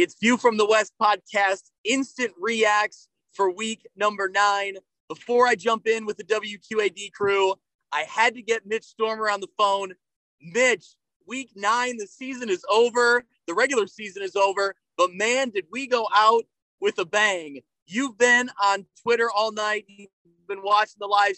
It's View from the West podcast, instant reacts for week number nine. Before I jump in with the WQAD crew, I had to get Mitch Stormer on the phone. Mitch, week nine, the season is over. The regular season is over. But man, did we go out with a bang. You've been on Twitter all night. You've been watching the live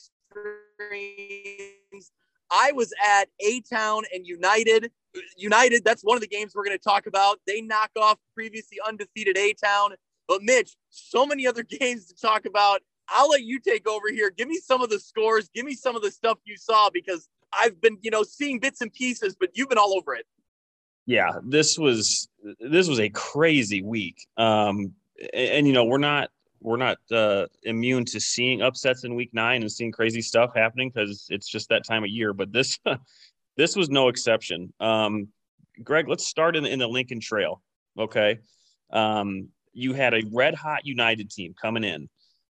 streams. I was at A Town and United. United, that's one of the games we're going to talk about. They knock off previously undefeated A Town. But Mitch, so many other games to talk about. I'll let you take over here. Give me some of the scores. Give me some of the stuff you saw because I've been, you know, seeing bits and pieces, but you've been all over it. Yeah, this was this was a crazy week. Um, and, and you know, we're not we're not uh, immune to seeing upsets in week nine and seeing crazy stuff happening because it's just that time of year. But this this was no exception. Um, Greg, let's start in, in the Lincoln Trail. Okay. Um, you had a red hot United team coming in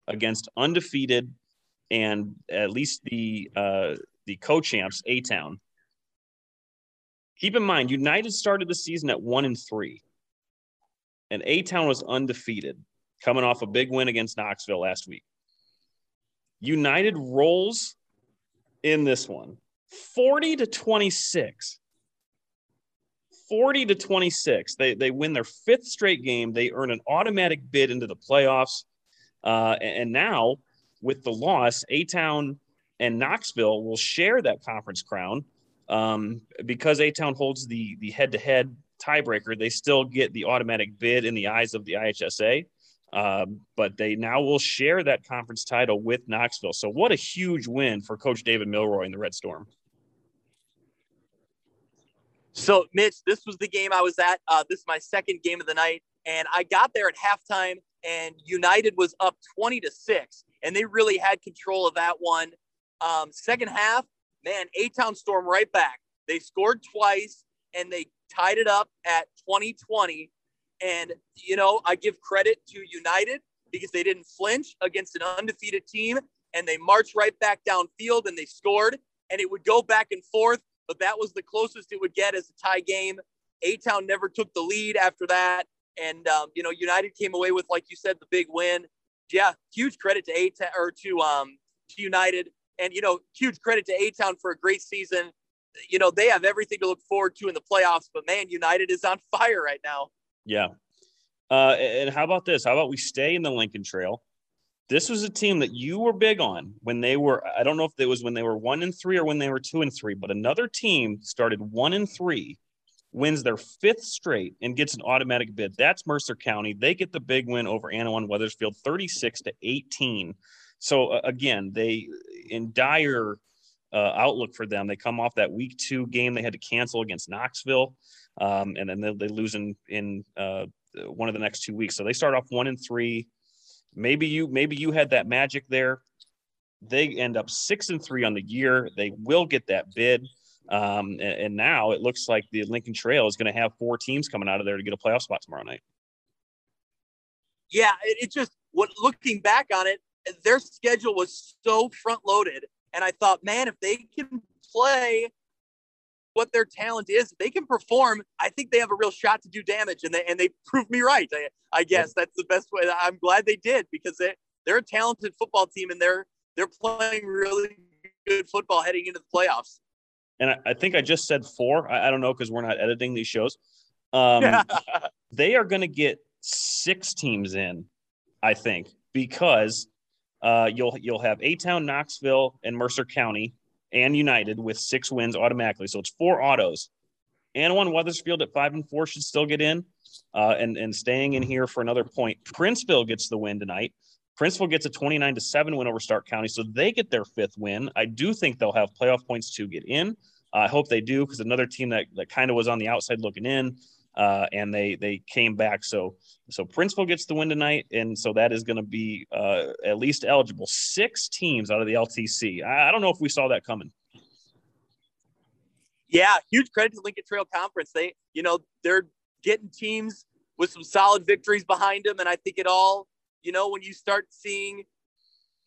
against undefeated and at least the uh, the co-champs A Town. Keep in mind, United started the season at one and three, and A Town was undefeated, coming off a big win against Knoxville last week. United rolls in this one 40 to 26. 40 to 26. They, they win their fifth straight game. They earn an automatic bid into the playoffs. Uh, and now, with the loss, A Town and Knoxville will share that conference crown um, because A Town holds the the head to head tiebreaker. They still get the automatic bid in the eyes of the IHSA. Um, but they now will share that conference title with Knoxville. So, what a huge win for Coach David Milroy and the Red Storm. So, Mitch, this was the game I was at. Uh, this is my second game of the night, and I got there at halftime, and United was up twenty to six, and they really had control of that one. Um, second half, man, A Town Storm right back. They scored twice, and they tied it up at 2020 and, you know, I give credit to United because they didn't flinch against an undefeated team and they marched right back downfield and they scored. And it would go back and forth, but that was the closest it would get as a tie game. A Town never took the lead after that. And, um, you know, United came away with, like you said, the big win. Yeah, huge credit to A Town or to, um, to United. And, you know, huge credit to A Town for a great season. You know, they have everything to look forward to in the playoffs, but man, United is on fire right now. Yeah. Uh, and how about this? How about we stay in the Lincoln Trail? This was a team that you were big on when they were, I don't know if it was when they were one and three or when they were two and three, but another team started one and three, wins their fifth straight, and gets an automatic bid. That's Mercer County. They get the big win over Annawan Wethersfield, 36 to 18. So uh, again, they in dire uh, outlook for them. They come off that week two game they had to cancel against Knoxville um, and then they, they lose in in uh, one of the next two weeks. So they start off one and three. Maybe you maybe you had that magic there. They end up six and three on the year. They will get that bid. Um, and, and, now it looks like the Lincoln Trail is going to have four teams coming out of there to get a playoff spot tomorrow night. Yeah, it, it just what looking back on it, their schedule was so front loaded, and I thought, man, if they can play what their talent is, they can perform. I think they have a real shot to do damage, and they and they proved me right. I, I guess that's the best way. I'm glad they did because they they're a talented football team, and they're they're playing really good football heading into the playoffs. And I, I think I just said four. I, I don't know because we're not editing these shows. Um, they are going to get six teams in, I think, because uh, you'll you'll have A Town, Knoxville, and Mercer County and United with six wins automatically. So it's four autos. And one Wethersfield at five and four should still get in. Uh, and, and staying in here for another point. Princeville gets the win tonight. Princeville gets a 29 to 7 win over Stark County. So they get their fifth win. I do think they'll have playoff points to get in. Uh, I hope they do because another team that, that kind of was on the outside looking in uh, and they they came back. So so Princeville gets the win tonight, and so that is going to be uh, at least eligible. Six teams out of the LTC. I, I, don't know if we saw that coming. Yeah, huge credit to Lincoln Trail Conference. They you know they're getting teams with some solid victories behind them, and I think it all you know when you start seeing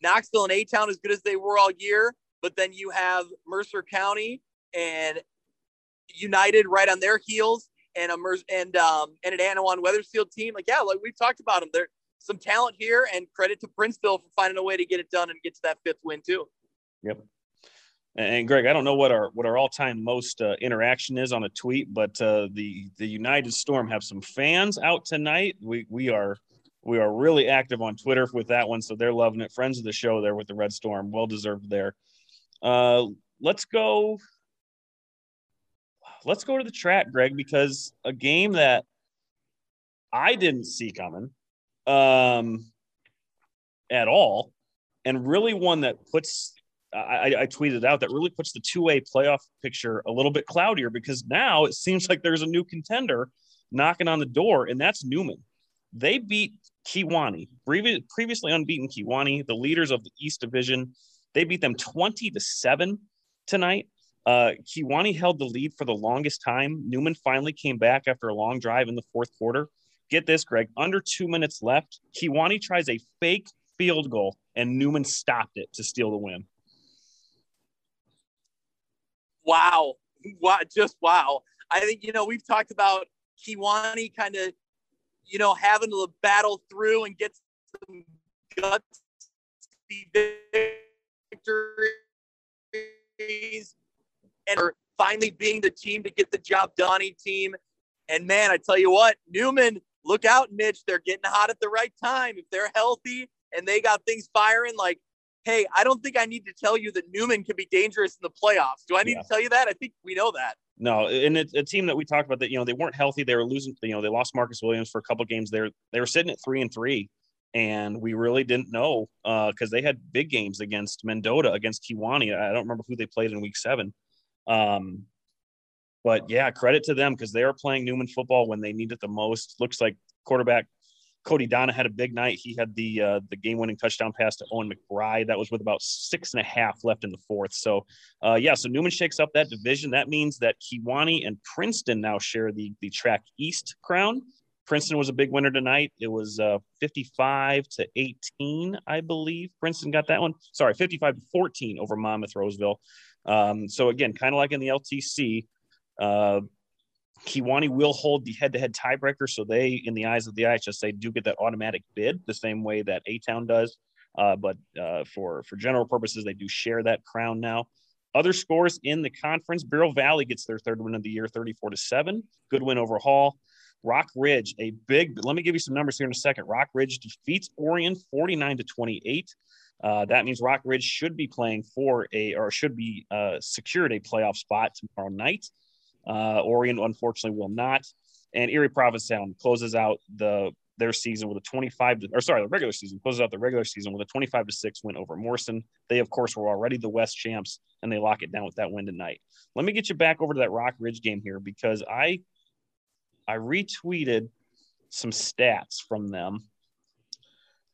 Knoxville and A Town as good as they were all year, but then you have Mercer County and United right on their heels and a Mer- and um and an Annawan Wethersfield team. Like, yeah, like we've talked about them. There's some talent here, and credit to Princeville for finding a way to get it done and get to that fifth win too. Yep. And Greg, I don't know what our what our all time most uh, interaction is on a tweet, but uh, the the United Storm have some fans out tonight. We we are we are really active on Twitter with that one, so they're loving it. Friends of the show there with the Red Storm, well deserved there. Uh, let's go. Let's go to the track, Greg, because a game that I didn't see coming um, at all, and really one that puts I, I, tweeted out that really puts the two-way playoff picture a little bit cloudier because now it seems like there's a new contender knocking on the door, and that's Newman. They beat Kewanee, previously unbeaten Kewanee, the leaders of the East Division. They beat them 20 to 7 tonight. Uh, Kewanee held the lead for the longest time. Newman finally came back after a long drive in the fourth quarter. Get this, Greg, under two minutes left. Kewanee tries a fake field goal, and Newman stopped it to steal the win wow, wow, just wow. I think you know we've talked about Kewanee kind of you know having to battle through and get some guts finally being the team to get the job done team. And man, I tell you what, Newman, look out, Mitch. They're getting hot at the right time. If they're healthy and they got things firing, like hey, I don't think I need to tell you that Newman can be dangerous in the playoffs. Do I need yeah. to tell you that? I think we know that. No, and it's a team that we talked about that you know they weren't healthy. They were losing. You know they lost Marcus Williams for a couple games. They're they were sitting at three and three, and we really didn't know because uh, they had big games against Mendota, against Kewanee. I don't remember who they played in Week Seven. Um, but yeah, credit to them because they are playing Newman football when they need it the most. Looks like quarterback Cody Donna had a big night. He had the uh, the game winning touchdown pass to Owen McBride. That was with about six and a half left in the fourth. So, uh, yeah, so Newman shakes up that division. That means that Kewanee and Princeton now share the the track East crown. Princeton was a big winner tonight. It was uh, 55 to 18, I believe. Princeton got that one. Sorry, 55 to 14 over Monmouth Roseville. Um, so again, kind of like in the LTC, uh, Kewanee will hold the head-to-head tiebreaker, so they, in the eyes of the IHSA, do get that automatic bid the same way that A Town does. Uh, but uh, for for general purposes, they do share that crown now. Other scores in the conference: Bureau Valley gets their third win of the year, 34 to seven. Good win over Hall. Rockridge, a big. Let me give you some numbers here in a second. Rockridge defeats Orion 49 to 28. Uh, that means Rockridge should be playing for a or should be uh, secured a playoff spot tomorrow night. Uh, Orion, unfortunately, will not. And Erie Prophetstown closes out the their season with a 25 to, or sorry, the regular season closes out the regular season with a 25 to 6 win over Morrison. They, of course, were already the West champs and they lock it down with that win tonight. Let me get you back over to that Rockridge game here because I I retweeted some stats from them.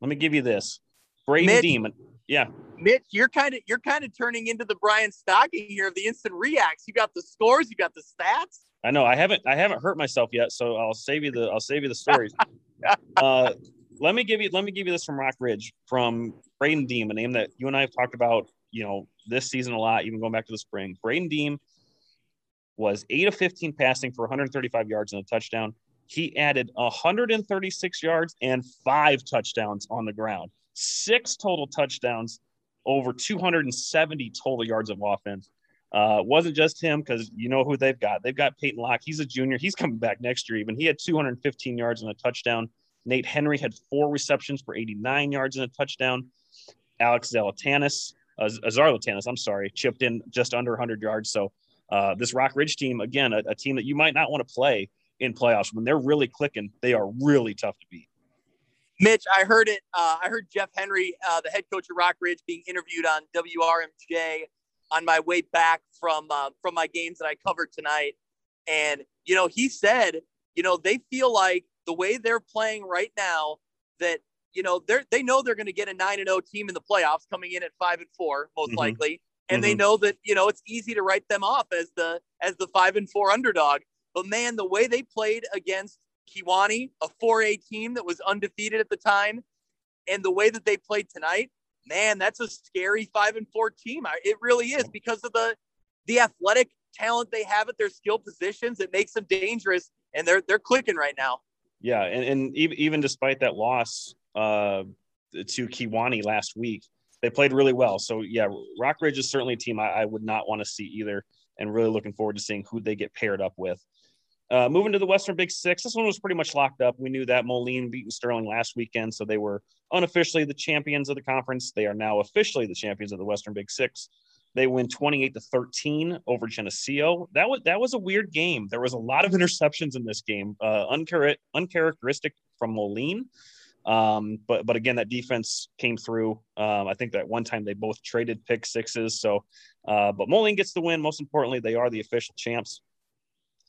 Let me give you this. Brady Mitch, Demon. Yeah. Mitch, you're kind of you're kind of turning into the Brian Stocking here of the instant reacts. You got the scores, you got the stats. I know. I haven't I haven't hurt myself yet, so I'll save you the I'll save you the stories. uh, let me give you let me give you this from Rockridge from Braden Deem, a name that you and I have talked about, you know, this season a lot, even going back to the spring. Braden Deem was eight of 15 passing for 135 yards and a touchdown. He added 136 yards and five touchdowns on the ground six total touchdowns, over 270 total yards of offense. Uh, wasn't just him because you know who they've got. They've got Peyton Locke. He's a junior. He's coming back next year. Even he had 215 yards and a touchdown. Nate Henry had four receptions for 89 yards and a touchdown. Alex Zalatanis, uh, Azar Latanis, I'm sorry, chipped in just under 100 yards. So uh, this Rockridge team, again, a, a team that you might not want to play in playoffs when they're really clicking. They are really tough to beat. Mitch, I heard it. Uh, I heard Jeff Henry, uh, the head coach of Rockridge, being interviewed on WRMJ on my way back from uh, from my games that I covered tonight, and you know he said, you know they feel like the way they're playing right now that you know they they know they're going to get a nine and zero oh team in the playoffs, coming in at five and four most mm-hmm. likely, and mm-hmm. they know that you know it's easy to write them off as the as the five and four underdog. But man, the way they played against Kewanee, a 4A team that was undefeated at the time, and the way that they played tonight, man, that's a scary five and four team. It really is because of the the athletic talent they have at their skill positions. It makes them dangerous and they're they're clicking right now. Yeah, and, and even despite that loss uh, to Kewanee last week, they played really well. So yeah, Rockridge is certainly a team I, I would not want to see either, and really looking forward to seeing who they get paired up with. Uh, moving to the Western Big Six, this one was pretty much locked up. We knew that Moline beaten Sterling last weekend, so they were unofficially the champions of the conference. They are now officially the champions of the Western Big Six. They win 28 to 13 over Geneseo. That was that was a weird game. There was a lot of interceptions in this game, uh, unchar- uncharacteristic from Moline. Um, but but again, that defense came through. Um, I think that one time they both traded pick sixes. So, uh, but Moline gets the win. Most importantly, they are the official champs.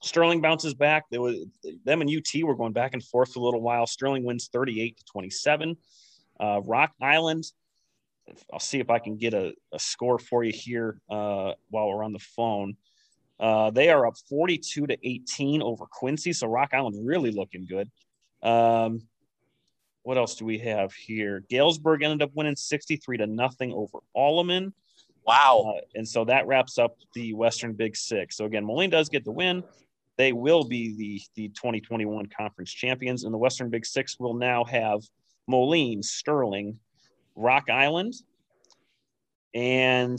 Sterling bounces back. There was them and UT were going back and forth for a little while. Sterling wins 38 to 27. Uh, Rock Island. I'll see if I can get a, a score for you here uh, while we're on the phone. Uh, they are up 42 to 18 over Quincy. So Rock Island really looking good. Um, what else do we have here? Galesburg ended up winning 63 to nothing over Alleman. Wow. Uh, and so that wraps up the Western Big Six. So again, Moline does get the win. They will be the, the 2021 conference champions. And the Western Big Six will now have Moline, Sterling, Rock Island. And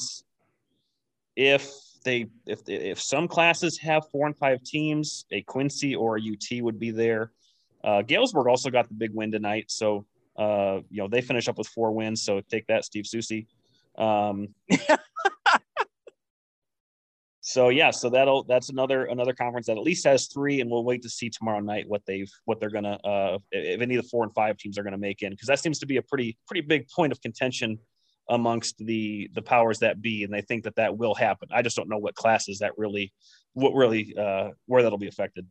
if they if if some classes have four and five teams, a Quincy or a UT would be there. Uh, Galesburg also got the big win tonight, so uh, you know they finish up with four wins. So take that, Steve Susie. Um, so yeah, so that'll that's another another conference that at least has three, and we'll wait to see tomorrow night what they've what they're gonna uh, if any of the four and five teams are gonna make in because that seems to be a pretty pretty big point of contention amongst the the powers that be, and they think that that will happen. I just don't know what classes that really what really uh, where that'll be affected.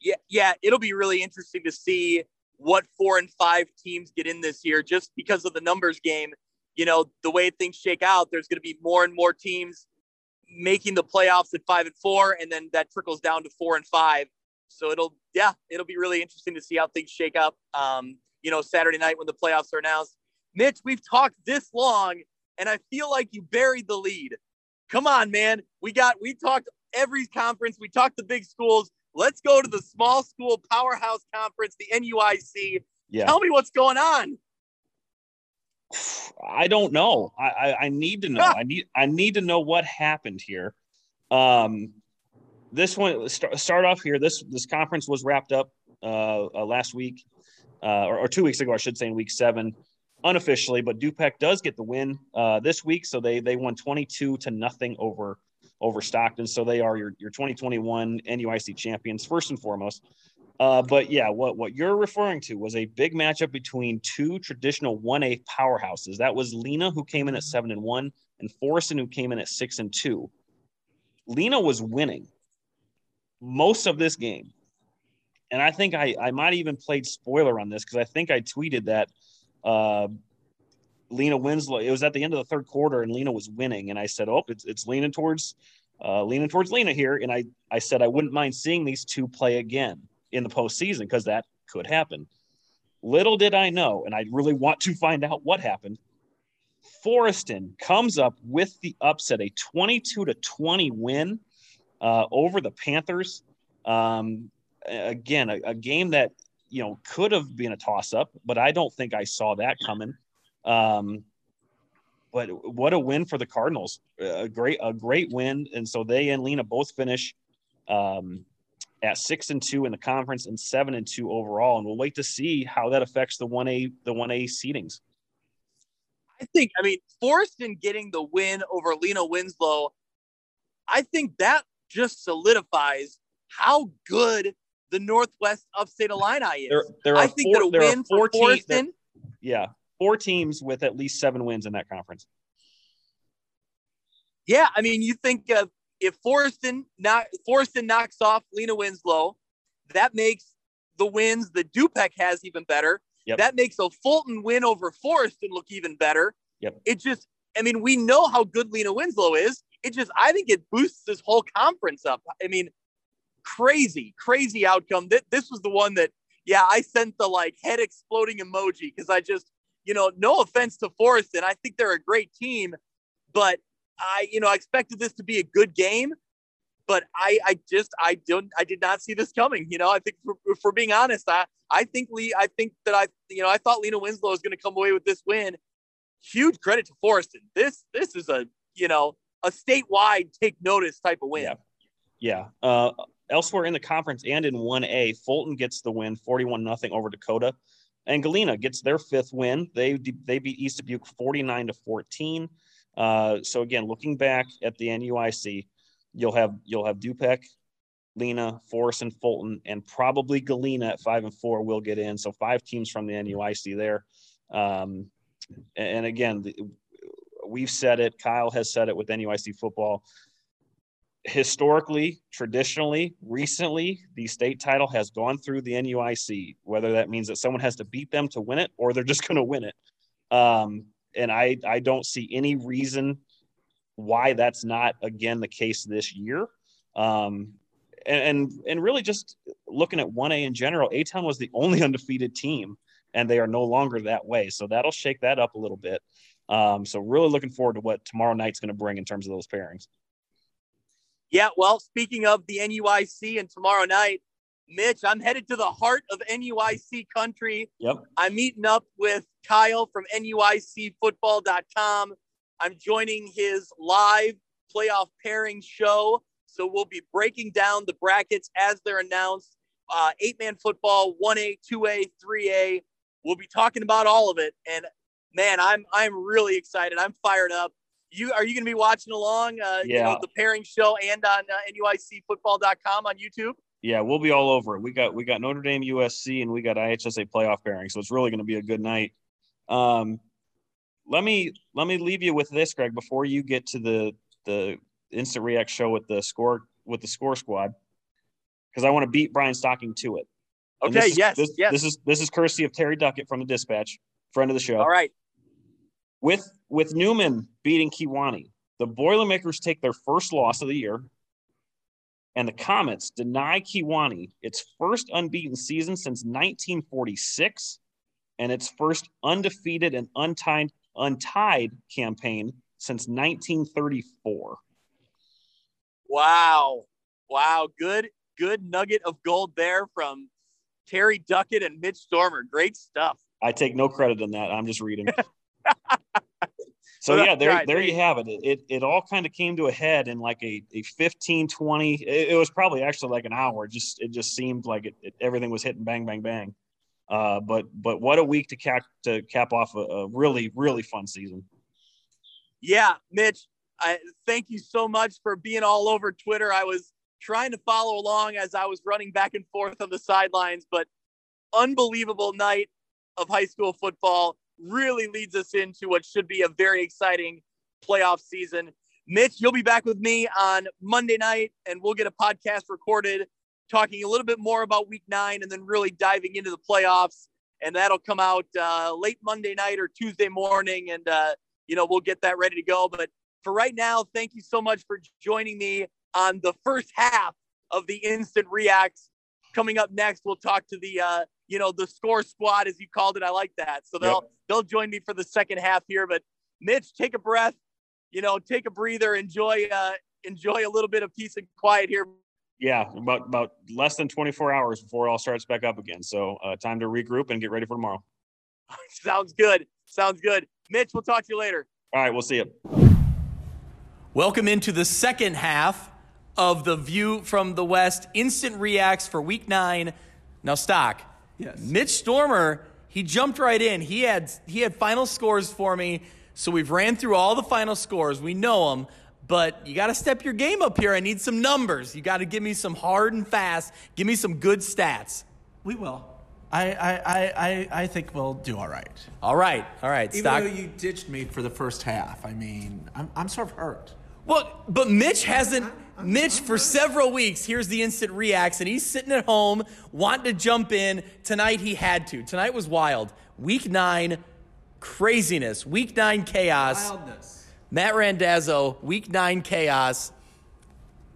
Yeah, yeah, it'll be really interesting to see what four and five teams get in this year, just because of the numbers game. You know, the way things shake out, there's going to be more and more teams making the playoffs at five and four, and then that trickles down to four and five. So it'll, yeah, it'll be really interesting to see how things shake up. Um, you know, Saturday night when the playoffs are announced. Mitch, we've talked this long, and I feel like you buried the lead. Come on, man. We got, we talked every conference, we talked the big schools. Let's go to the small school powerhouse conference, the NUIC. Yeah. Tell me what's going on. I don't know. I, I, I need to know. I need I need to know what happened here. Um, this one start, start off here. This this conference was wrapped up uh, uh, last week, uh, or, or, two weeks ago, I should say, in week seven, unofficially. But Du-Pec does get the win uh, this week, so they they won twenty two to nothing over over Stockton. So they are your your twenty twenty one NUIC champions first and foremost. Uh, but yeah, what, what you're referring to was a big matchup between two traditional 1A powerhouses. That was Lena, who came in at seven and one, and Forreston, who came in at six and two. Lena was winning most of this game. And I think I, I might even played spoiler on this because I think I tweeted that uh, Lena Winslow. It was at the end of the third quarter, and Lena was winning, and I said, "Oh, it's it's leaning towards uh, leaning towards Lena here." And I I said I wouldn't mind seeing these two play again in the postseason because that could happen. Little did I know, and I really want to find out what happened. Forreston comes up with the upset, a 22 to 20 win uh, over the Panthers. Um, again, a, a, game that you know could have been a toss up, but I don't think I saw that coming. Um, but what a win for the Cardinals! A great, a great win, and so they and Lena both finish um, at six and two in the conference and seven and two overall. And we'll wait to see how that affects the one A the one A seedings. I think I mean Forreston getting the win over Lena Winslow. I think that just solidifies how good the Northwest Upstate Illini is. There, there I think four, that a win for Forreston. yeah, four teams with at least seven wins in that conference. Yeah, I mean, you think of if Forreston not Forreston knocks off Lena Winslow, that makes the wins that Du-Pec has even better. Yep. That makes a Fulton win over Forreston look even better. Yep. It just, I mean, we know how good Lena Winslow is. It just, I think it boosts this whole conference up. I mean, crazy, crazy outcome. That this was the one that, yeah, I sent the like head exploding emoji because I just, you know, no offense to Forreston, I think they're a great team, but I, you know, I expected this to be a good game. but I, I just, I don't, I did not see this coming. You know, I think for, for being honest, I, I think Lee, I think that I, you know, I thought Lena Winslow was going to come away with this win. Huge credit to Forreston. This, this is a, you know, a statewide take notice type of win. Yeah. Yeah. Uh, elsewhere in the conference and in 1A, Fulton gets the win 41 nothing over Dakota. And Galena gets their fifth win. They they beat East Dubuque 49 to 14. Uh, so again, looking back at the NUIC, you'll have you'll have Du-Pec, Lena, Forest, and Fulton, and probably Galena at five and four will get in. So five teams from the NUIC there. Um, and again, the, we've said it. Kyle has said it with NUIC football. Historically, traditionally, recently, the state title has gone through the NUIC. Whether that means that someone has to beat them to win it, or they're just going to win it. Um, and I I don't see any reason why that's not again the case this year. Um, and, and really just looking at 1A in general, A Town was the only undefeated team, and they are no longer that way. So that'll shake that up a little bit. Um, so really looking forward to what tomorrow night's going to bring in terms of those pairings. Yeah, well, speaking of the NUIC and tomorrow night, Mitch, I'm headed to the heart of NUIC country. Yep. I'm meeting up with Kyle from NUICfootball.com. I'm joining his live playoff pairing show. So we'll be breaking down the brackets as they're announced. Uh, eight man football, 1A, 2A, 3A. We'll be talking about all of it. And man, I'm I'm really excited. I'm fired up. You are you going to be watching along? Uh, yeah. You know, the pairing show and on uh, NUICfootball.com on YouTube. Yeah, we'll be all over it. We got we got Notre Dame, USC, and we got IHSA playoff pairing. So it's really going to be a good night. Um, let me let me leave you with this, Greg, before you get to the the instant react show with the score with the score squad, because I want to beat Brian Stocking to it. And okay. This is, yes. This, yes. This is this is courtesy of Terry Duckett from the Dispatch, friend of the show. All right. With with Newman beating Kewanee, the Boilermakers take their first loss of the year, and the Comets deny Kewanee its first unbeaten season since 1946 and its first undefeated and untied untied campaign since 1934. Wow. Wow. Good, good nugget of gold there from Terry Duckett and Mitch Stormer. Great stuff. I take no credit in that. I'm just reading. so yeah, there, right, there you have it. It, it, it all kind of came to a head in like a, a 15, 20, it, it was probably actually like an hour. It just, it just seemed like it, it everything was hitting bang, bang, bang. Uh, but but what a week to cap to cap off a, a really really fun season. Yeah, Mitch, I thank you so much for being all over Twitter. I was trying to follow along as I was running back and forth on the sidelines, but unbelievable night of high school football really leads us into what should be a very exciting playoff season. Mitch, you'll be back with me on Monday night, and we'll get a podcast recorded talking a little bit more about week nine and then really diving into the playoffs. And that'll come out uh, late Monday night or Tuesday morning. And, uh, you know, we'll get that ready to go. But for right now, thank you so much for joining me on the first half of the Instant Reacts. Coming up next, we'll talk to the, uh, you know, the score squad, as you called it. I like that. So they'll, yep. they'll join me for the second half here. But Mitch, take a breath, you know, take a breather, enjoy, uh, enjoy a little bit of peace and quiet here yeah, about about less than 24 hours before it all starts back up again. So uh, time to regroup and get ready for tomorrow. Sounds good. Sounds good. Mitch, we'll talk to you later. All right, we'll see you. Welcome into the second half of the View from the West instant reacts for Week Nine. Now, stock. Yes. Mitch Stormer, he jumped right in. He had he had final scores for me. So we've ran through all the final scores. We know them but you got to step your game up here. I need some numbers. You got to give me some hard and fast. Give me some good stats. We will. I, I, I, I think we'll do all right. All right. All right. Even Stock. though you ditched me for the first half, I mean, I'm, I'm sort of hurt. Well, but Mitch hasn't. Mitch, for several weeks, here's the instant reacts, and he's sitting at home wanting to jump in. Tonight he had to. Tonight was wild. Week nine, craziness. Week nine, chaos. Wildness. Matt Randazzo, week nine chaos.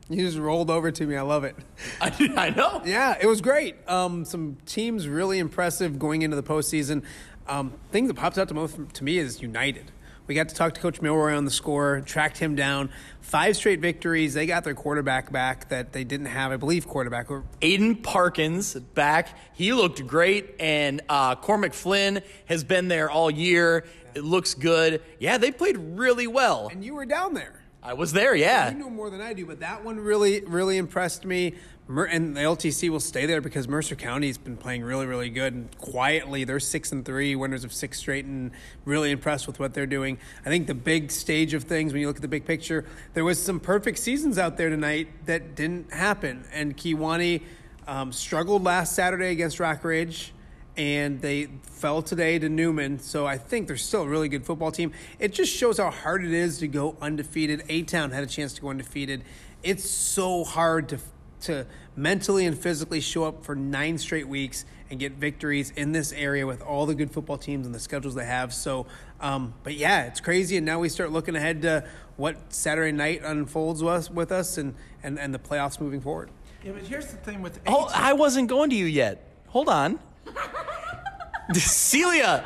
You just rolled over to me. I love it. I, I know. Yeah, it was great. Um, some teams really impressive going into the postseason. Um, thing that pops out to most to me is United. We got to talk to Coach Milroy on the score, tracked him down. Five straight victories. They got their quarterback back that they didn't have, I believe, quarterback. Aiden Parkins back. He looked great, and uh, Cormac Flynn has been there all year. It looks good. Yeah, they played really well. And you were down there. I was there, yeah. You know more than I do, but that one really, really impressed me. Mer- and the LTC will stay there because Mercer County's been playing really, really good and quietly. They're six and three, winners of six straight, and really impressed with what they're doing. I think the big stage of things, when you look at the big picture, there was some perfect seasons out there tonight that didn't happen. And Kewanee um, struggled last Saturday against Rockridge and they fell today to Newman. So I think they're still a really good football team. It just shows how hard it is to go undefeated. A Town had a chance to go undefeated. It's so hard to to mentally and physically show up for nine straight weeks and get victories in this area with all the good football teams and the schedules they have. So, um, but yeah, it's crazy. And now we start looking ahead to what Saturday night unfolds with us, with us and, and, and the playoffs moving forward. Yeah, but here's the thing with Oh, I wasn't going to you yet. Hold on. Celia.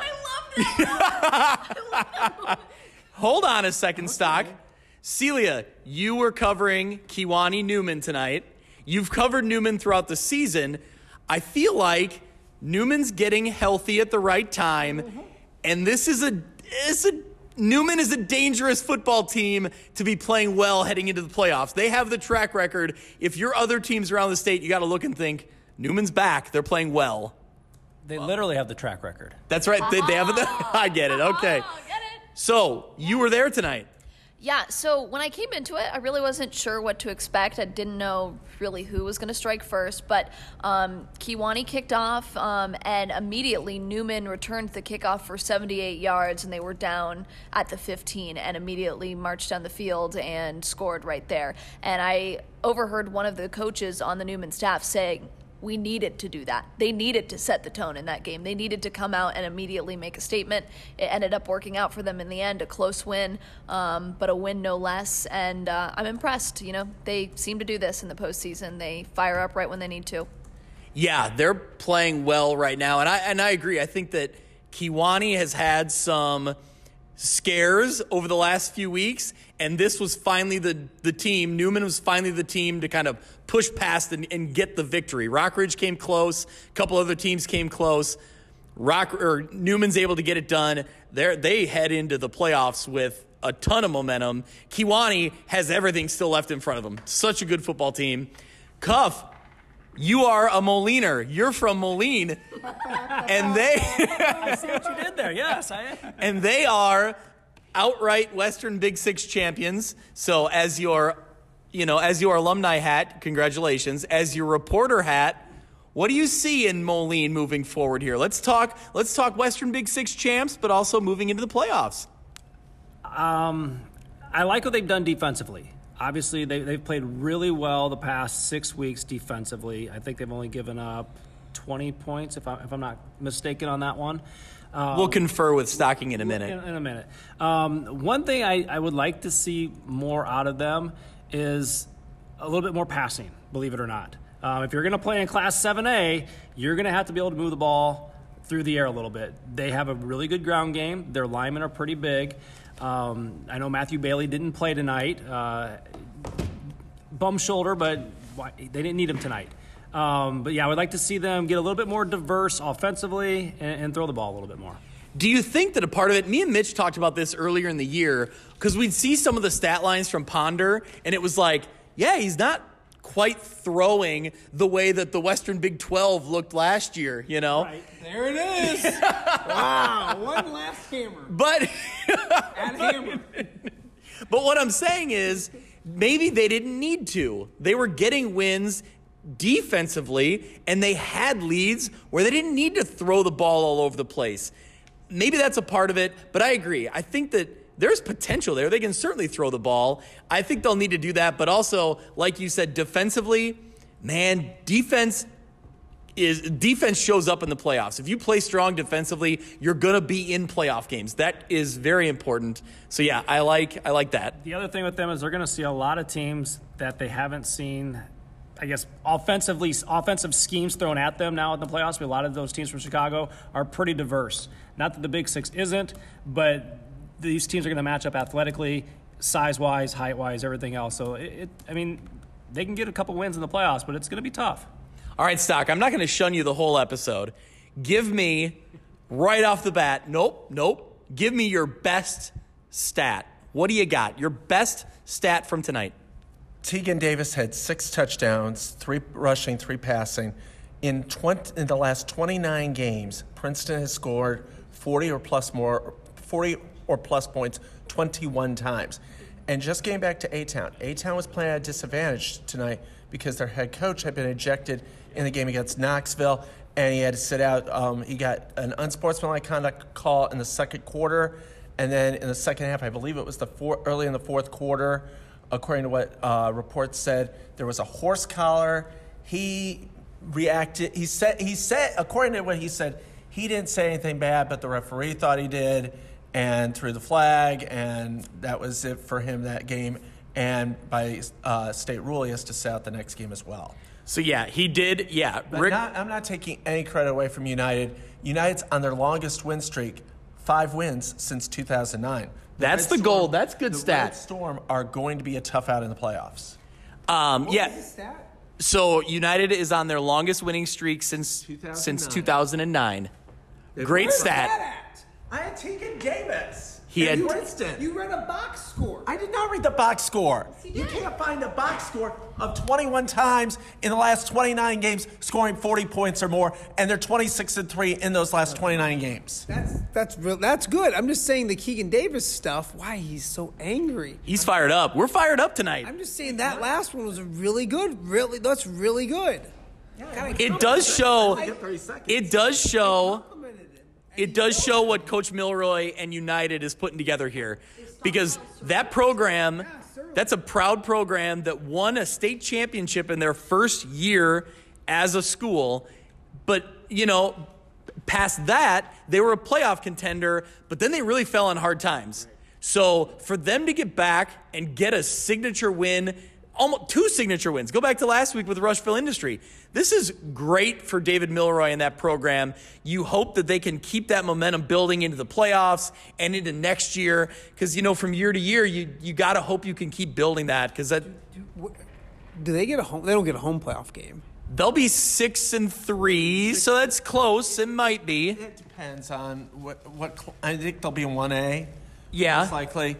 Hold on a second, Stock. Celia, you were covering Kewanee Newman tonight. You've covered Newman throughout the season. I feel like Newman's getting healthy at the right time, mm-hmm. and this is a is a Newman is a dangerous football team to be playing well heading into the playoffs. They have the track record. If your other teams around the state, you got to look and think Newman's back. They're playing well. They literally have the track record. That's right. They, they have it. I get it. Okay. Get it? So you were there tonight. Yeah, so when I came into it, I really wasn't sure what to expect. I didn't know really who was going to strike first, but um, Kewanee kicked off, um, and immediately Newman returned the kickoff for 78 yards, and they were down at the 15, and immediately marched down the field and scored right there. And I overheard one of the coaches on the Newman staff saying, we needed to do that. They needed to set the tone in that game. They needed to come out and immediately make a statement. It ended up working out for them in the end, a close win, um, but a win no less. And uh, I'm impressed. You know, they seem to do this in the postseason. They fire up right when they need to. Yeah, they're playing well right now, and I and I agree. I think that Kewanee has had some scares over the last few weeks, and this was finally the the team. Newman was finally the team to kind of push past and, and get the victory. Rockridge came close. A couple other teams came close. Rock or Newman's able to get it done. They they head into the playoffs with a ton of momentum. Kewanee has everything still left in front of them. Such a good football team. Cuff, you are a Moliner. You're from Moline, and they I see what you did there. Yes, I am. and they are outright Western Big Six champions. So as your, you know, as your alumni hat, congratulations. As your reporter hat, what do you see in Moline moving forward here? Let's talk. Let's talk Western Big Six champs, but also moving into the playoffs. Um, I like what they've done defensively. Obviously, they, they've played really well the past six weeks defensively. I think they've only given up 20 points, if, I, if I'm not mistaken on that one. Um, We'll confer with Stocking in a in, minute. in a minute. Um, one thing I, I would like to see more out of them is a little bit more passing, believe it or not. Um, if you're going to play in Class 7A, you're going to have to be able to move the ball through the air a little bit. They have a really good ground game. Their linemen are pretty big. Um, I know Matthew Bailey didn't play tonight. Uh, bum shoulder, but they didn't need him tonight. Um, but yeah, I would like to see them get a little bit more diverse offensively and, and throw the ball a little bit more. Do you think that a part of it, me and Mitch talked about this earlier in the year, because we'd see some of the stat lines from Ponder, and it was like, yeah, he's not quite throwing the way that the Western Big 12 looked last year, you know? There it is. wow, one last hammer. But At hammer. but what I'm saying is maybe they didn't need to. They were getting wins defensively and they had leads where they didn't need to throw the ball all over the place. Maybe that's a part of it, but I agree. I think that there's potential there. They can certainly throw the ball. I think they'll need to do that, but also like you said defensively, man, defense is defense shows up in the playoffs. If you play strong defensively, you're going to be in playoff games. That is very important. So yeah, I like I like that. The other thing with them is they're going to see a lot of teams that they haven't seen. I guess offensively, offensive schemes thrown at them now in the playoffs. A lot of those teams from Chicago are pretty diverse. Not that the Big Six isn't, but these teams are going to match up athletically, size wise, height wise, everything else. So it, it, I mean, they can get a couple wins in the playoffs, but it's going to be tough. All right, Stock, I'm not going to shun you the whole episode. Give me, right off the bat, nope, nope. Give me your best stat. What do you got? Your best stat from tonight. Tegan Davis had six touchdowns, three rushing, three passing. In, 20, in the last 29 games, Princeton has scored 40 or plus more, 40 or plus points 21 times. And just getting back to A Town, A Town was playing at a disadvantage tonight because their head coach had been ejected in the game against Knoxville, and he had to sit out. Um, he got an unsportsmanlike conduct call in the second quarter, and then in the second half, I believe it was the four, early in the fourth quarter, according to what uh, reports said, there was a horse collar. He reacted. He said. He said, according to what he said, he didn't say anything bad, but the referee thought he did, and threw the flag, and that was it for him that game. And by uh, state rule, he has to sit out the next game as well. So, yeah, he did. Yeah. Rick, not, I'm not taking any credit away from United. United's on their longest win streak, five wins since 2009. That's Red the goal. That's good the stat. Red Storm are going to be a tough out in the playoffs. um, yeah. Stat? So United is on their longest winning streak since 2009. since 2009 Great stat. I had Tegan Davis. He had- Princeton. You read a box score. I did not read the box score. You can't find a box score of 21 times in the last 29 games scoring 40 points or more, and they're 26 and 3 in those last 29 games. That's that's real. That's good. I'm just saying the Keegan Davis stuff. Why he's so angry. He's fired up. We're fired up tonight. I'm just saying that last one was really good. Really, that's really good. Yeah, It does show. Get 30 seconds. It does show. It does show what Coach Milroy and United is putting together here, because that program, that's a proud program that won a state championship in their first year as a school, but you know, past that they were a playoff contender, but then they really fell on hard times. So for them to get back and get a signature win, almost two signature wins. Go back to last week with Rushville Industry. This is great for David Milroy and that program. You hope that they can keep that momentum building into the playoffs and into next year because you know from year to year you you got to hope you can keep building that because that Do they get a home? They don't get a home playoff game. they'll be 6 and 3, so that's close. It might be. It depends on what, what I think they'll be in 1A. Yeah. Most likely.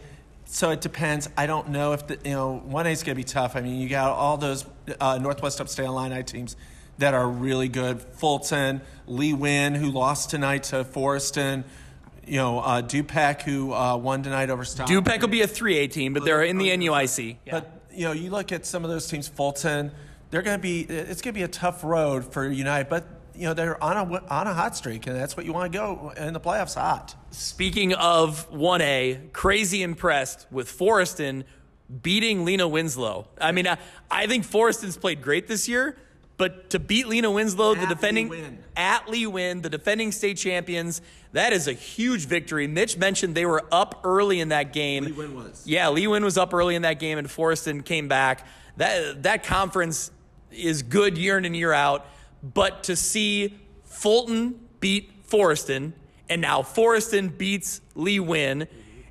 So it depends. I don't know if the, you know, 1A is going to be tough. I mean, you got all those uh, Northwest Upstate Illini teams that are really good. Fulton, Le-Win, who lost tonight to Forreston. You know, uh, Du-Pec, who uh, won tonight over Stockton. Du-Pec will be a 3A team, but they're in the NUIC. But you know, you look at some of those teams, Fulton. They're going to be. It's going to be a tough road for United, but you know they're on a on a hot streak, and that's what you want to go in the playoffs hot. Speaking of 1A, crazy impressed with Forreston beating Lena Winslow. I mean, I, I think Forreston's played great this year, but to beat Lena Winslow, the defending Win. at Le-Win, the defending state champions, that is a huge victory. Mitch mentioned they were up early in that game. Le-Win was. Yeah, Le-Win was up early in that game, and Forreston came back. That that conference is good year in and year out, but to see Fulton beat Forreston, and now Forreston beats Le-Win,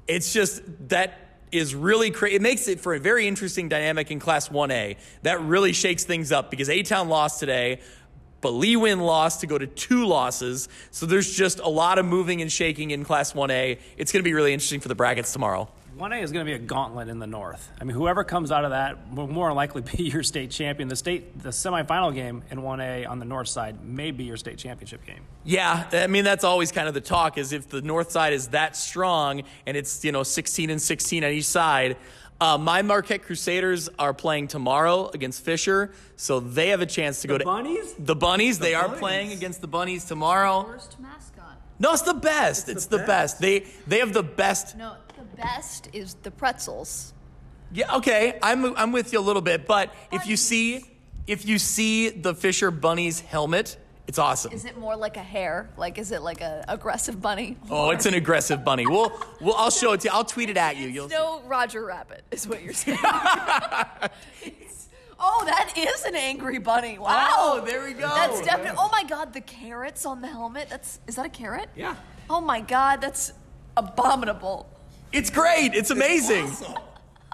it's just that is really crazy. It makes it for a very interesting dynamic in Class 1A. That really shakes things up because A Town lost today. But Le-Win lost to go to two losses. So there's just a lot of moving and shaking in Class 1A. It's going to be really interesting for the brackets tomorrow. 1A is going to be a gauntlet in the North. I mean, whoever comes out of that will more likely be your state champion. The state, the semifinal game in 1A on the north side may be your state championship game. Yeah, I mean that's always kind of the talk is if the north side is that strong and it's you know 16 and 16 on each side. Uh, my Marquette Crusaders are playing tomorrow against Fisher, so they have a chance to go to the Bunnies? The Bunnies, they are playing against the Bunnies tomorrow. Worst mascot. No, it's the best. It's, the, best. They they have the best. No, the best is the pretzels. Yeah, okay, I'm I'm with you a little bit, but if you see if you see the Fisher Bunnies helmet, it's awesome. Is it more like a hare? Like, is it like a aggressive bunny? Oh, it's an aggressive bunny. We'll, we'll I'll show it to you. I'll tweet it at you. You'll no Roger Rabbit is what you're saying. Oh, that is an angry bunny. Wow. Oh, there we go. That's definitely. Oh my God, the carrots on the helmet. That's is that a carrot? Yeah. Oh my God, that's abominable. It's great. It's amazing.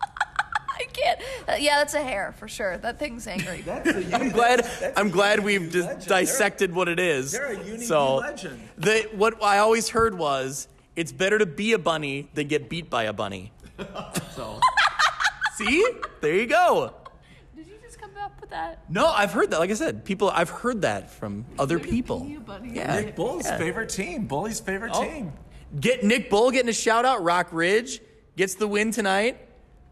I can't. Uh, yeah, that's a hare for sure. That thing's angry. I'm glad. I'm glad we've dis- legend. dissected what it is. they're a Uni so, legend. The, what I always heard was it's better to be a bunny than get beat by a bunny. so, see, there you go. Did you just come up with that? No, I've heard that. Like I said, people. I've heard that from other people. Bunny. Yeah. Nick Bull's Yeah. favorite team. Bully's favorite Oh. team. Get Nick Bull getting a shout out. Rockridge gets the win tonight.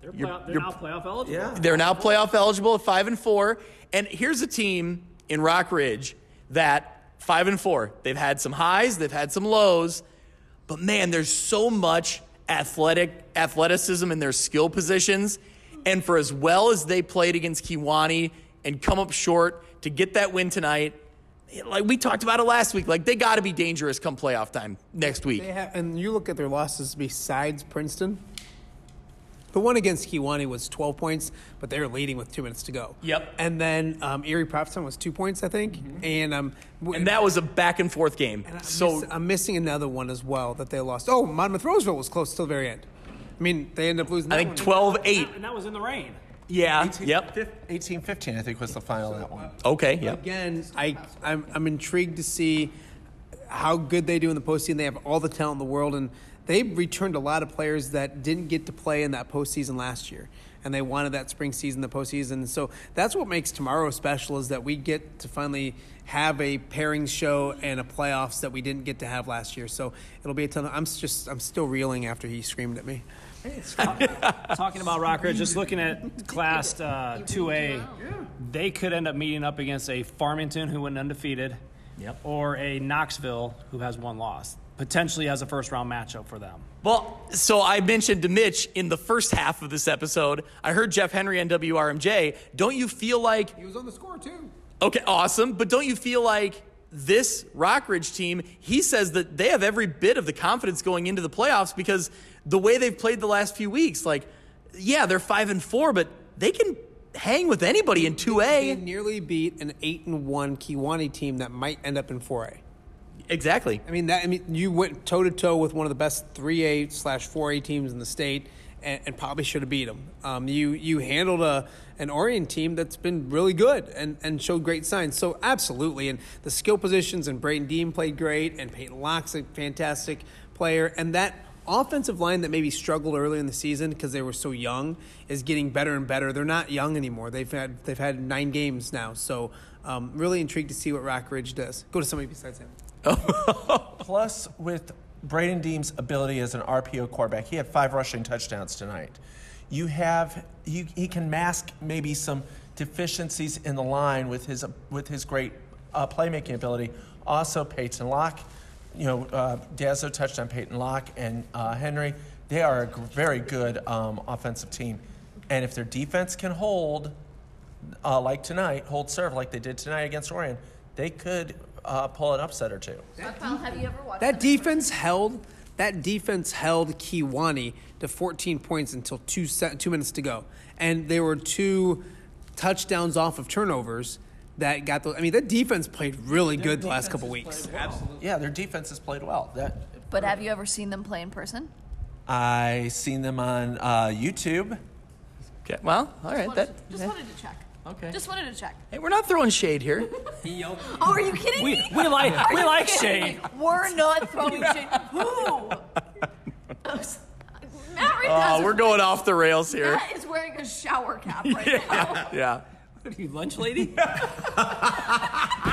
They're, You're- playoff, they're you're- now playoff eligible. Yeah. They're now playoff eligible at five and four. And here's a team in Rockridge that five and four. They've had some highs, they've had some lows, but man, there's so much athletic athleticism in their skill positions. And for as well as they played against Kewanee and come up short to get that win tonight, like we talked about it last week, like they got to be dangerous come playoff time next week. They have, and you look at their losses besides Princeton. The one against Kewanee was 12 points, but they were leading with two minutes to go. Yep. And then um, Erie Prophetstown was two points, I think. And um, w- And that was a back and forth game. I'm So miss- I'm missing another one as well that they lost. Oh, Monmouth Roseville was close till the very end. I mean, they ended up losing. I think one. 12 8. And that was in the rain. Yeah. Yep. 18 15, I think, was the final of that one. Okay. Yep. Again, I I'm, I'm intrigued to see how good they do in the postseason. They have all the talent in the world, and they returned a lot of players that didn't get to play in that postseason last year, and they wanted that spring season, the postseason. So that's what makes tomorrow special is that we get to finally have a pairing show and a playoffs that we didn't get to have last year. So it'll be a ton. Of, I'm just I'm still reeling after he screamed at me. Talking about Rockridge, just looking at Class uh, 2A, they could end up meeting up against a Farmington who went undefeated, Yep. or a Knoxville who has one loss, potentially as a first round matchup for them. Well, so I mentioned to Mitch in the first half of this episode, I heard Jeff Henry on WRMJ. Don't you feel like, He was on the score too. okay, awesome, but don't you feel like this Rockridge team, he says that they have every bit of the confidence going into the playoffs because the way they've played the last few weeks, like, yeah, they're five and four, but they can hang with anybody in 2A. nearly beat an eight and one Kewanee team that might end up in 4A. Exactly. I mean that. I mean you went toe to toe with one of the best three A slash four A teams in the state, and, and probably should have beat them. Um, you you handled a an Orion team that's been really good and, and showed great signs. So absolutely, and the skill positions and Brayton Dean played great, and Peyton Locke's a fantastic player, and that offensive line that maybe struggled early in the season because they were so young is getting better and better. They're not young anymore. They've had they've had nine games now, so um, really intrigued to see what Rockridge does. Go to somebody besides him. Plus, with Braden Deem's ability as an RPO quarterback, he had five rushing touchdowns tonight. You have you, he can mask maybe some deficiencies in the line with his with his great uh, playmaking ability. Also, Peyton Locke, you know, uh, Dazzo touched on Peyton Locke and uh, Henry. They are a g- very good um, offensive team, and if their defense can hold uh, like tonight, hold serve like they did tonight against Orion, they could uh, pull an upset or two. Kyle, have you ever watched That defense held that defense held Kewanee to 14 points until two se- two minutes to go, and there were two touchdowns off of turnovers that got those. I mean, that defense played really good the last couple weeks. Absolutely. Yeah, their defense has played well. That But have you ever seen them play in person? I seen them on uh, YouTube. Okay. Well, all right. That, Just wanted to check. Okay. Just wanted to check. hey, we're not throwing shade here. Oh, are you kidding We, me? we like Are we like kidding shade. We're not throwing shade. Who? Matt Reed Oh, we're going off the rails here. Matt is wearing a shower cap right now. Yeah. What are you, lunch lady?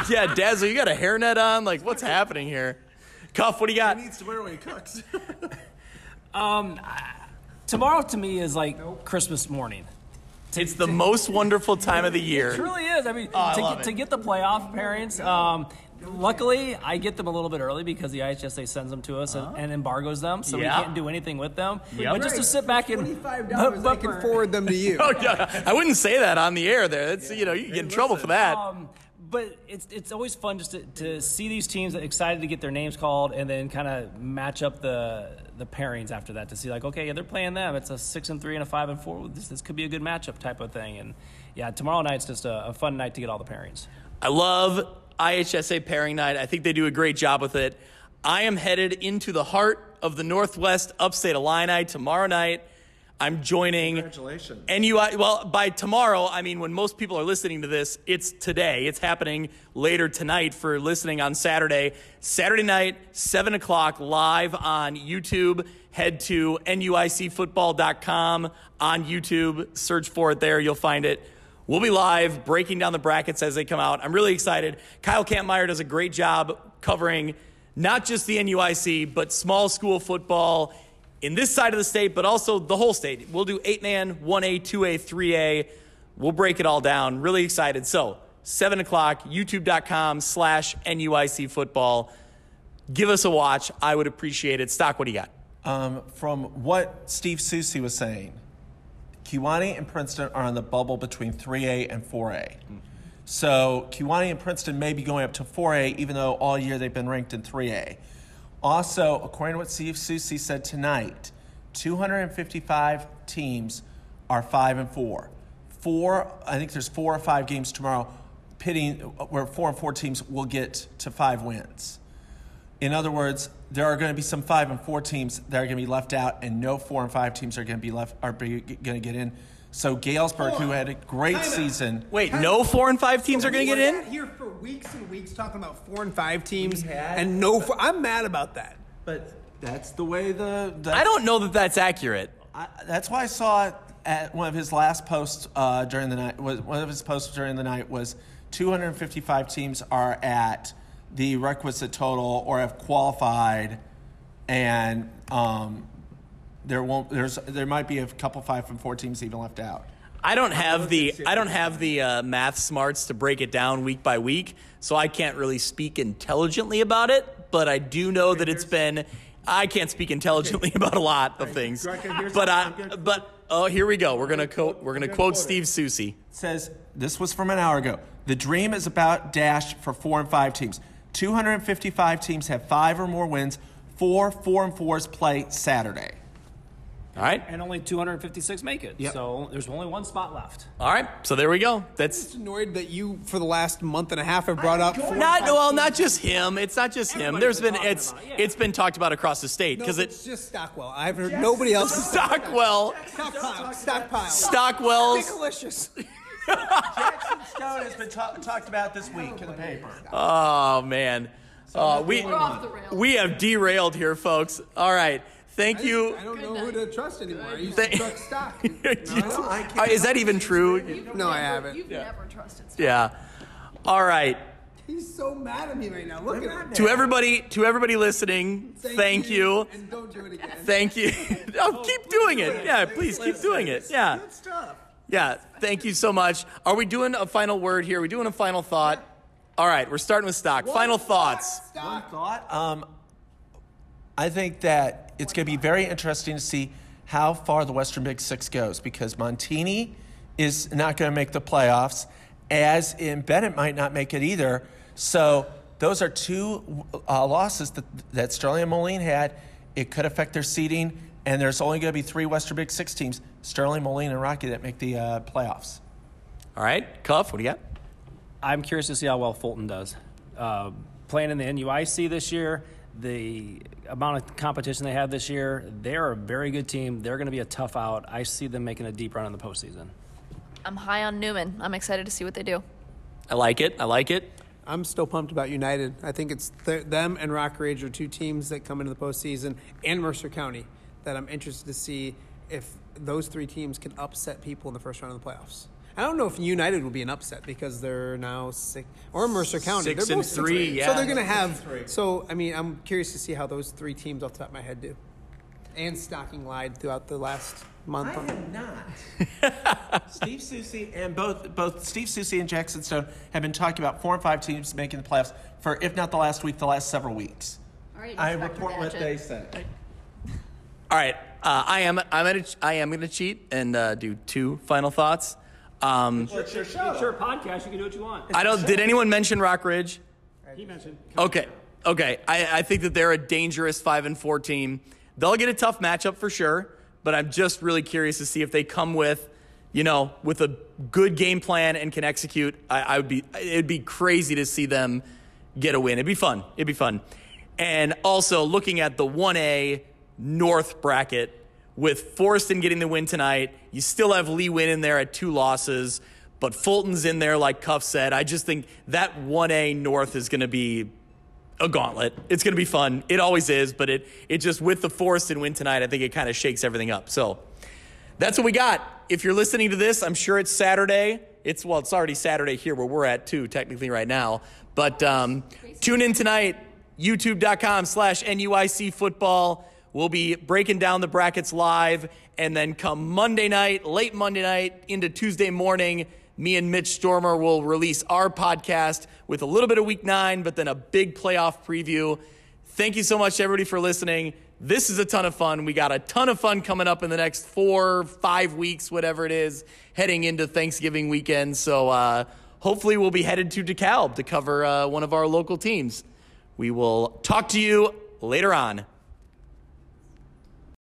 Yeah, Dazzle, you got a hairnet on? Like, what's happening here? Cuff, what do you got? needs to wear when he cooks. um, Tomorrow to me is like Christmas morning. It's the most wonderful time of the year. It year. really is. I mean, I to, love get, to get the playoff pairings, um, luckily I get them a little bit early because the IHSA sends them to us and, and embargoes them, so Yeah. we can't do anything with them. Yep. But just to sit back and $25 I can forward them to you. Oh, yeah. I wouldn't say that on the air there. That's, you know, you get in trouble for that. Um, but it's it's always fun just to, to see these teams excited to get their names called and then kind of match up the the pairings after that to see like okay yeah, they're playing them it's a six and three and a five and four this, this could be a good matchup type of thing and yeah tomorrow night's just a, a fun night to get all the pairings I love IHSA pairing night. I think they do a great job with it. I am headed into the heart of the Northwest Upstate Illini tomorrow night. I'm joining Congratulations. NUI. Well, by tomorrow, I mean when most people are listening to this, it's today. It's happening later tonight for listening on Saturday. Saturday night, 7 o'clock, live on YouTube. Head to NUICfootball.com on YouTube. Search for it there. You'll find it. We'll be live breaking down the brackets as they come out. I'm really excited. Kyle Kampmeyer does a great job covering not just the NUIC, but small school football in this side of the state, but also the whole state. We'll do eight man, 1A, 2A, 3A. We'll break it all down. Really excited. So, 7 o'clock, youtube.com slash NUIC football. Give us a watch. I would appreciate it. Stock, what do you got? Um, from what Steve Susi was saying, Kewanee and Princeton are on the bubble between 3A and 4A. So Kewanee and Princeton may be going up to 4A, even though all year they've been ranked in 3A. Also, according to what Steve said tonight, 255 teams are five and four. Four, I think there's four or five games tomorrow, pitting where four and four teams will get to five wins. In other words, there are going to be some five and four teams that are going to be left out, and no four and five teams are going to be left are going to get in. So Galesburg, who had a great Time season, Wait, no four and five teams are going to get in? Here for weeks and weeks talking about four and five teams, and no. Four, I'm mad about that. but that's the way the. I don't know that that's accurate. I, that's why I saw it at one of his last posts uh, during the night. Was one of his posts during the night was 255 teams are at the requisite total or have qualified, and um, there won't. There's there might be a couple five and four teams even left out. I don't have the I don't have the uh, math smarts to break it down week by week, so I can't really speak intelligently about it. But I do know that it's been. I can't speak intelligently about a lot of things, but I, but oh, here we go. We're gonna quote. We're gonna quote Steve Susi. says this was from an hour ago. The dream is about dash for four and five teams. 255 teams have five or more wins. Four four and fours play Saturday. All right, And only 256 make it. Yep. So there's only one spot left. all right. So there we go. That's just annoyed that you, for the last month and a half, have brought up four not well. teams. Not just him. It's not just him. There's been talking it's about it, yeah. it's been talked about across the state No, because it's it just Stockwell. I've heard nobody else. Stockwell Stockpile. Stockpile. Stockwell's. Delicious. Jackson Stone has been ta- talked about this week in the paper. Oh man, uh, we We're off the rails. we have derailed here, folks. All right, thank you. I don't know who to trust anymore. I used Thank- to trust stock. i can't Is that even true? No, I haven't. You've never trusted Stock. Yeah. All right. He's so mad at me right now. Look at him. To everybody, to everybody listening, thank, you. And don't do it again. Thank you. oh, keep doing it. Yeah, please keep doing it. Yeah. Good stuff. Yeah. Thank you so much. Are we doing a final word here? Are we doing a final thought? All right, we're starting with stock. Final thoughts. One thought. Um, I think that it's going to be very interesting to see how far the Western Big Six goes because Montini is not going to make the playoffs, as in Bennett might not make it either. So those are two uh, losses that, that Sterling and Moline had. It could affect their seeding, and there's only going to be three Western Big Six teams: Sterling, Moline, and Rocky that make the uh, playoffs. All right, Cuff, what do you got? I'm curious to see how well Fulton does. Uh, playing in the NUIC this year, the amount of competition they have this year, they're a very good team. They're going to be a tough out. I see them making a deep run in the postseason. I'm high on Newman. I'm excited to see what they do. I like it. I like it. I'm still pumped about United. I think it's th- them and Rockridge are two teams that come into the postseason, and Mercer County that I'm interested to see if those three teams can upset people in the first round of the playoffs. I don't know if United will be an upset because they're now six or Mercer County. Six they're and both three, So yeah. they're going to have. So I mean, I'm curious to see how those three teams off the top of my head do. And stocking lied throughout the last month. I am not. Steve Susi and both both Steve Susi and Jackson Stone have been talking about four and five teams making the playoffs for, if not the last week, the last several weeks. All right, I Inspector report what Gadget. they say. All right, uh, I am. I'm gonna. I am gonna cheat and uh, do two final thoughts. Um, It's your podcast. You can do what you want. I don't. Did anyone mention Rockridge? He mentioned. Okay. Okay. I, I think that they're a dangerous five and four team. They'll get a tough matchup for sure, but I'm just really curious to see if they come with, you know, with a good game plan and can execute. I, I would be. It'd be crazy to see them get a win. It'd be fun. It'd be fun. And also looking at the one A North bracket with Forreston getting the win tonight. You still have Le-Win in there at two losses, but Fulton's in there, like Cuff said. I just think that 1A North is going to be a gauntlet. It's going to be fun. It always is, but it it just with the Forreston win tonight, I think it kind of shakes everything up. So that's what we got. If you're listening to this, I'm sure it's Saturday. It's well, it's already Saturday here where we're at too, technically right now. But um, tune in tonight, youtube.com slash NUIC football. We'll be breaking down the brackets live. And then come Monday night, late Monday night into Tuesday morning, me and Mitch Stormer will release our podcast with a little bit of week nine, but then a big playoff preview. Thank you so much, everybody, for listening. This is a ton of fun. We got a ton of fun coming up in the next four, five weeks, whatever it is, heading into Thanksgiving weekend. So uh, hopefully, we'll be headed to DeKalb to cover uh, one of our local teams. We will talk to you later on.